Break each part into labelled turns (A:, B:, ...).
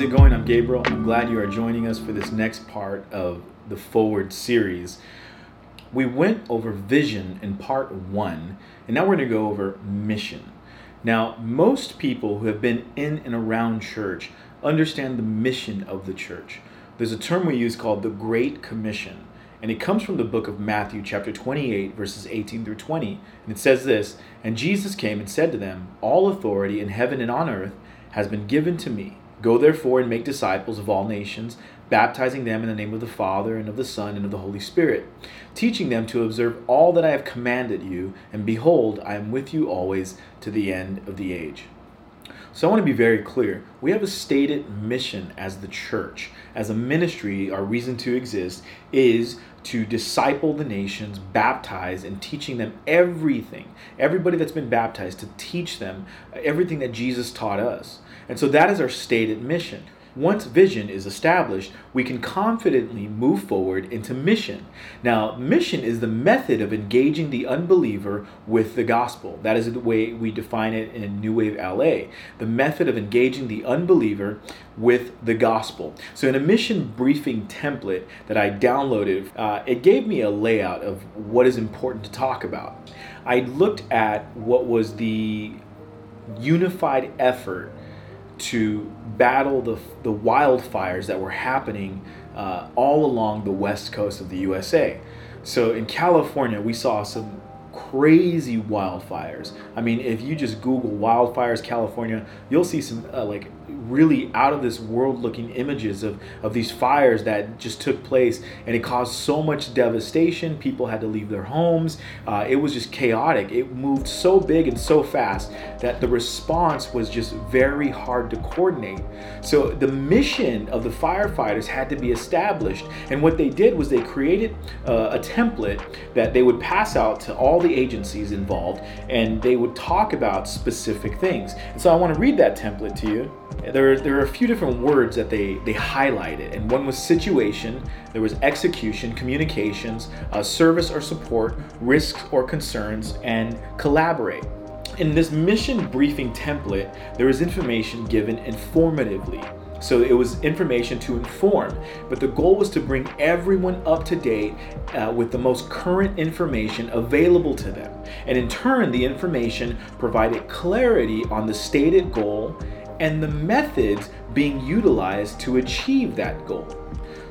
A: How's it going? I'm Gabriel. I'm glad you are joining us for this next part of the Forward series. We went over vision in part one, and now we're going to go over mission. Now, most people who have been in and around church understand the mission of the church. There's a term we use called the Great Commission, and it comes from the book of Matthew, chapter 28, verses 18 through 20. And it says this And Jesus came and said to them, All authority in heaven and on earth has been given to me. Go therefore and make disciples of all nations, baptizing them in the name of the Father, and of the Son, and of the Holy Spirit, teaching them to observe all that I have commanded you, and behold, I am with you always to the end of the age. So I want to be very clear. We have a stated mission as the church, as a ministry, our reason to exist is to disciple the nations, baptize, and teaching them everything, everybody that's been baptized, to teach them everything that Jesus taught us. And so that is our stated mission. Once vision is established, we can confidently move forward into mission. Now, mission is the method of engaging the unbeliever with the gospel. That is the way we define it in New Wave LA. The method of engaging the unbeliever with the gospel. So, in a mission briefing template that I downloaded, uh, it gave me a layout of what is important to talk about. I looked at what was the unified effort to battle the, the wildfires that were happening uh, all along the west coast of the USA. So in California, we saw some crazy wildfires. I mean, if you just Google wildfires California, you'll see some uh, like really out of this world looking images of, of these fires that just took place and it caused so much devastation. People had to leave their homes. Uh, it was just chaotic. It moved so big and so fast that the response was just very hard to coordinate. So the mission of the firefighters had to be established. And what they did was they created uh, a template that they would pass out to all the agencies involved and they would talk about specific things. And so I want to read that template to you. There, there are a few different words that they, they highlighted, and one was situation, there was execution, communications, uh, service or support, risks or concerns, and collaborate. In this mission briefing template, there is information given informatively. So it was information to inform, but the goal was to bring everyone up to date uh, with the most current information available to them. And in turn, the information provided clarity on the stated goal and the methods being utilized to achieve that goal.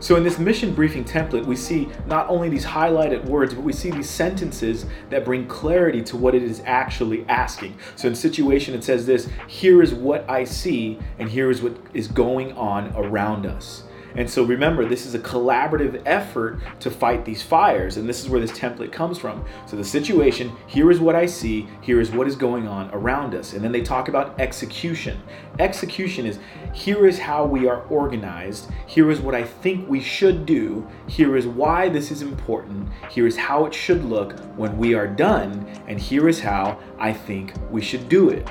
A: So, in this mission briefing template, we see not only these highlighted words, but we see these sentences that bring clarity to what it is actually asking. So, in situation, it says this here is what I see, and here is what is going on around us. And so remember, this is a collaborative effort to fight these fires, and this is where this template comes from. So the situation here is what I see, here is what is going on around us. And then they talk about execution. Execution is here is how we are organized, here is what I think we should do, here is why this is important, here is how it should look when we are done, and here is how I think we should do it.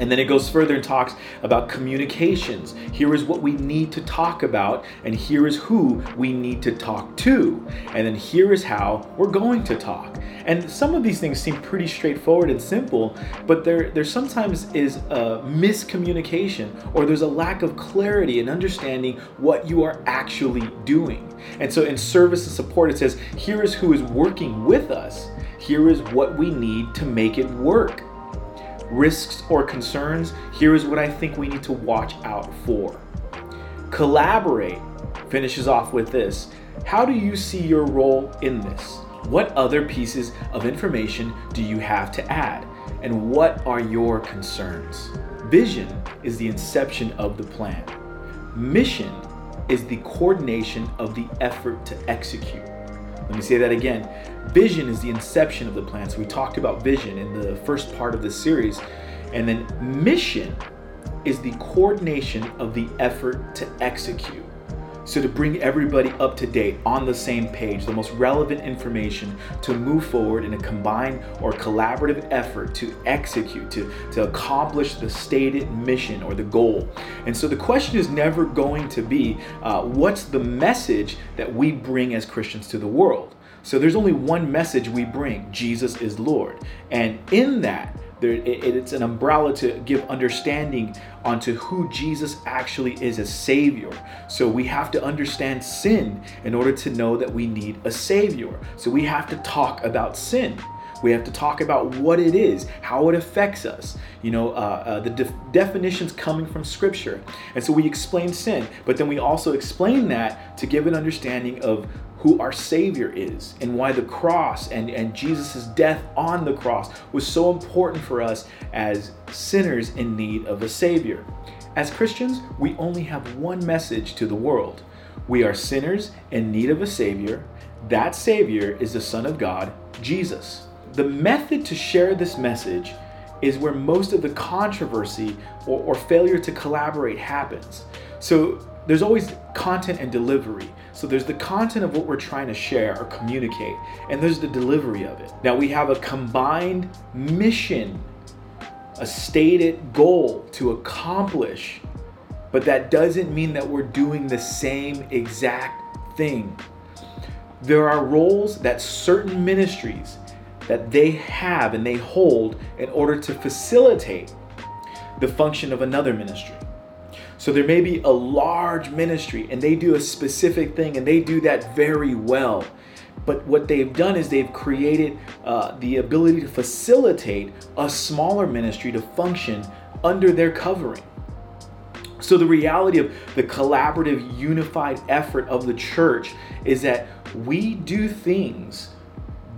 A: And then it goes further and talks about communications. Here is what we need to talk about, and here is who we need to talk to. And then here is how we're going to talk. And some of these things seem pretty straightforward and simple, but there, there sometimes is a miscommunication or there's a lack of clarity in understanding what you are actually doing. And so in service and support, it says, here is who is working with us. Here is what we need to make it work risks, or concerns, here is what I think we need to watch out for. Collaborate finishes off with this. How do you see your role in this? What other pieces of information do you have to add? And what are your concerns? Vision is the inception of the plan. Mission is the coordination of the effort to execute. Let me say that again. Vision is the inception of the plan. So we talked about vision in the first part of this series. And then mission is the coordination of the effort to execute. So, to bring everybody up to date on the same page, the most relevant information to move forward in a combined or collaborative effort to execute, to, to accomplish the stated mission or the goal. And so, the question is never going to be uh, what's the message that we bring as Christians to the world? So, there's only one message we bring Jesus is Lord. And in that, There, it, it's an umbrella to give understanding onto who Jesus actually is as Savior. So we have to understand sin in order to know that we need a Savior. So we have to talk about sin. We have to talk about what it is, how it affects us, you know, uh, uh, the def- definitions coming from Scripture. And so we explain sin, but then we also explain that to give an understanding of who our Savior is and why the cross and, and Jesus' death on the cross was so important for us as sinners in need of a Savior. As Christians, we only have one message to the world we are sinners in need of a Savior. That Savior is the Son of God, Jesus. The method to share this message is where most of the controversy or, or failure to collaborate happens. So there's always content and delivery. So there's the content of what we're trying to share or communicate, and there's the delivery of it. Now we have a combined mission, a stated goal to accomplish, but that doesn't mean that we're doing the same exact thing. There are roles that certain ministries that they have and they hold in order to facilitate the function of another ministry. So there may be a large ministry and they do a specific thing and they do that very well. But what they've done is they've created uh, the ability to facilitate a smaller ministry to function under their covering. So, the reality of the collaborative, unified effort of the church is that we do things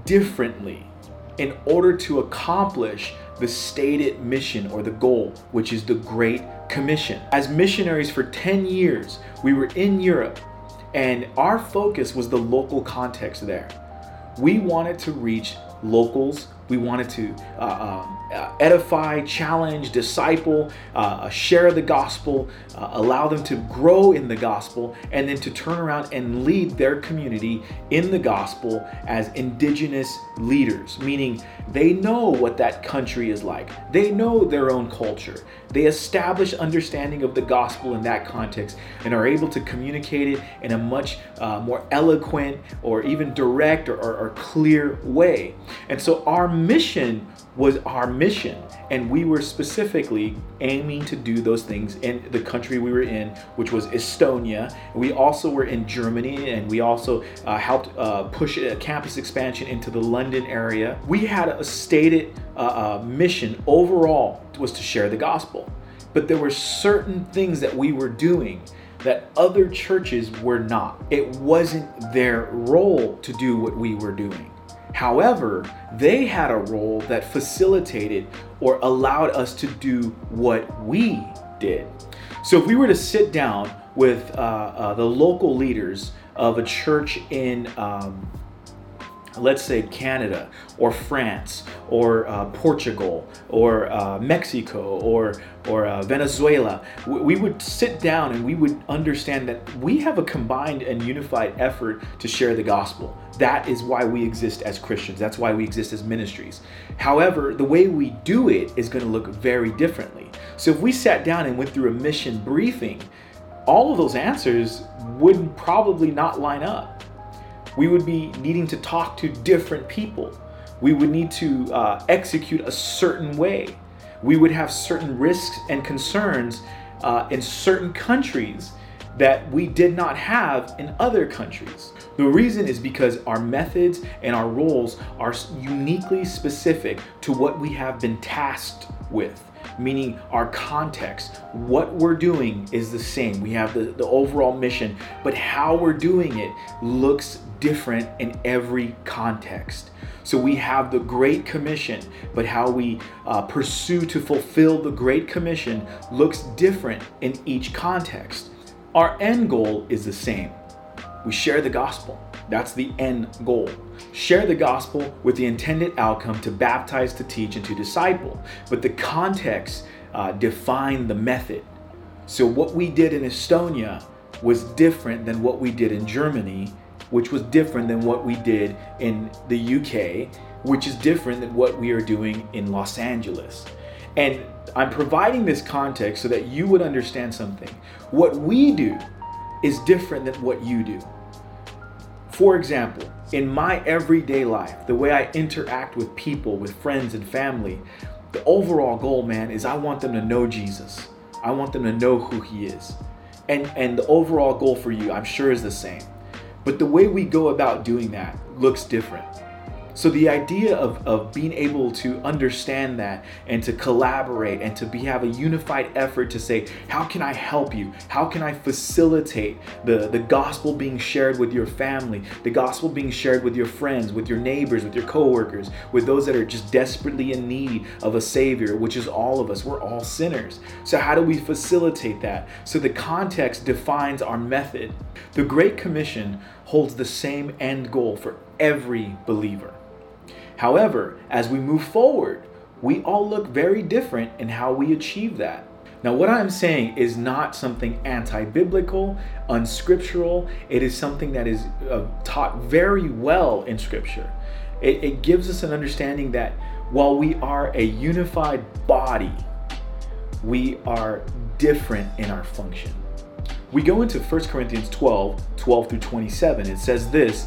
A: differently in order to accomplish the stated mission or the goal, which is the Great Commission. As missionaries for 10 years, we were in Europe and our focus was the local context there. We wanted to reach locals we wanted to uh, um, uh, edify, challenge, disciple, uh, uh, share the gospel, uh, allow them to grow in the gospel, and then to turn around and lead their community in the gospel as indigenous leaders, meaning they know what that country is like. They know their own culture. They establish understanding of the gospel in that context and are able to communicate it in a much uh, more eloquent or even direct or, or, or clear way. And so our mission was our mission and we were specifically aiming to do those things in the country we were in which was estonia. We also were in germany and we also uh, helped uh, push a campus expansion into the london area. We had a stated uh, uh mission overall was to share the gospel. But there were certain things that we were doing that other churches were not. It wasn't their role to do what we were doing However, they had a role that facilitated or allowed us to do what we did. So if we were to sit down with uh, uh, the local leaders of a church in um, let's say Canada or France or uh, Portugal or uh, Mexico or or uh, Venezuela, we would sit down and we would understand that we have a combined and unified effort to share the gospel. That is why we exist as Christians. That's why we exist as ministries. However, the way we do it is going to look very differently. So if we sat down and went through a mission briefing, all of those answers would probably not line up we would be needing to talk to different people. We would need to uh, execute a certain way. We would have certain risks and concerns uh, in certain countries that we did not have in other countries. The reason is because our methods and our roles are uniquely specific to what we have been tasked with meaning our context. What we're doing is the same. We have the, the overall mission, but how we're doing it looks different in every context. So we have the Great Commission, but how we uh, pursue to fulfill the Great Commission looks different in each context. Our end goal is the same. We share the gospel. That's the end goal. Share the gospel with the intended outcome to baptize, to teach, and to disciple. But the context uh, defined the method. So what we did in Estonia was different than what we did in Germany, which was different than what we did in the UK, which is different than what we are doing in Los Angeles. And I'm providing this context so that you would understand something. What we do is different than what you do. For example, in my everyday life, the way I interact with people, with friends and family, The overall goal, man, is I want them to know Jesus. I want them to know who he is. And and the overall goal for you, I'm sure is the same. But the way we go about doing that looks different. So the idea of, of being able to understand that and to collaborate and to be have a unified effort to say, how can I help you? How can I facilitate the, the gospel being shared with your family, the gospel being shared with your friends, with your neighbors, with your coworkers, with those that are just desperately in need of a savior, which is all of us. We're all sinners. So how do we facilitate that? So the context defines our method. The Great Commission holds the same end goal for every believer. However, as we move forward, we all look very different in how we achieve that. Now, what I'm saying is not something anti biblical, unscriptural. It is something that is uh, taught very well in Scripture. It, it gives us an understanding that while we are a unified body, we are different in our function. We go into 1 Corinthians 12 12 through 27. It says this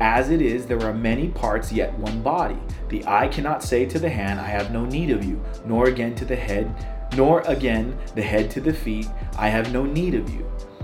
A: As it is, there are many parts, yet one body. The eye cannot say to the hand, I have no need of you, nor again to the head, nor again the head to the feet, I have no need of you.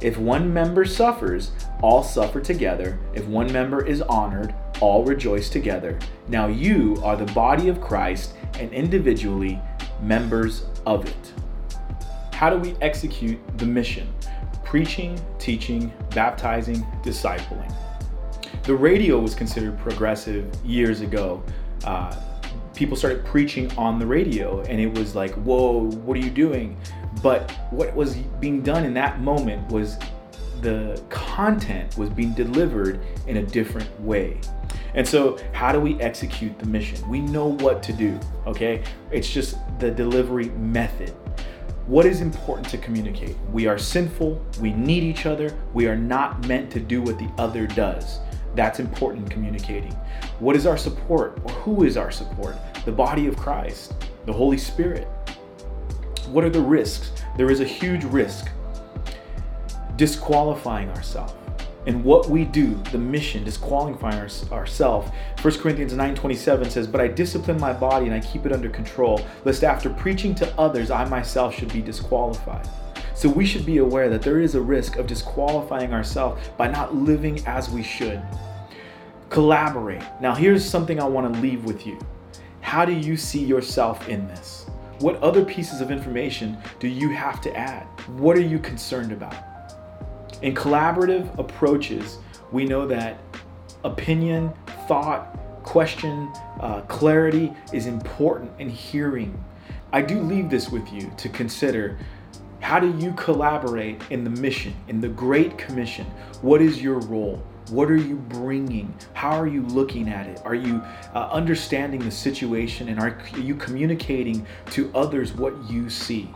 A: If one member suffers, all suffer together. If one member is honored, all rejoice together. Now you are the body of Christ and individually members of it. How do we execute the mission? Preaching, teaching, baptizing, discipling. The radio was considered progressive years ago. Uh, people started preaching on the radio, and it was like, whoa, what are you doing? But what was being done in that moment was the content was being delivered in a different way. And so, how do we execute the mission? We know what to do, okay? It's just the delivery method. What is important to communicate? We are sinful, we need each other, we are not meant to do what the other does. That's important in communicating. What is our support, or who is our support? The body of Christ, the Holy Spirit. What are the risks? There is a huge risk disqualifying ourselves. And what we do, the mission, disqualifying our, ourselves. 1 Corinthians 9:27 says, "But I discipline my body and I keep it under control, lest after preaching to others I myself should be disqualified." So we should be aware that there is a risk of disqualifying ourselves by not living as we should. Collaborate. Now here's something I want to leave with you. How do you see yourself in this? What other pieces of information do you have to add? What are you concerned about? In collaborative approaches, we know that opinion, thought, question, uh, clarity is important in hearing. I do leave this with you to consider how do you collaborate in the mission, in the Great Commission? What is your role? What are you bringing? How are you looking at it? Are you uh, understanding the situation and are you communicating to others what you see?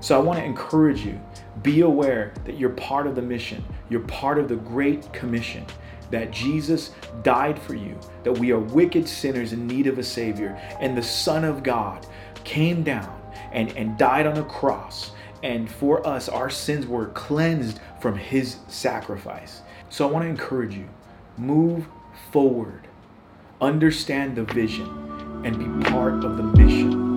A: So I want to encourage you be aware that you're part of the mission, you're part of the Great Commission, that Jesus died for you, that we are wicked sinners in need of a Savior, and the Son of God came down and, and died on a cross And for us, our sins were cleansed from his sacrifice. So I want to encourage you move forward, understand the vision, and be part of the mission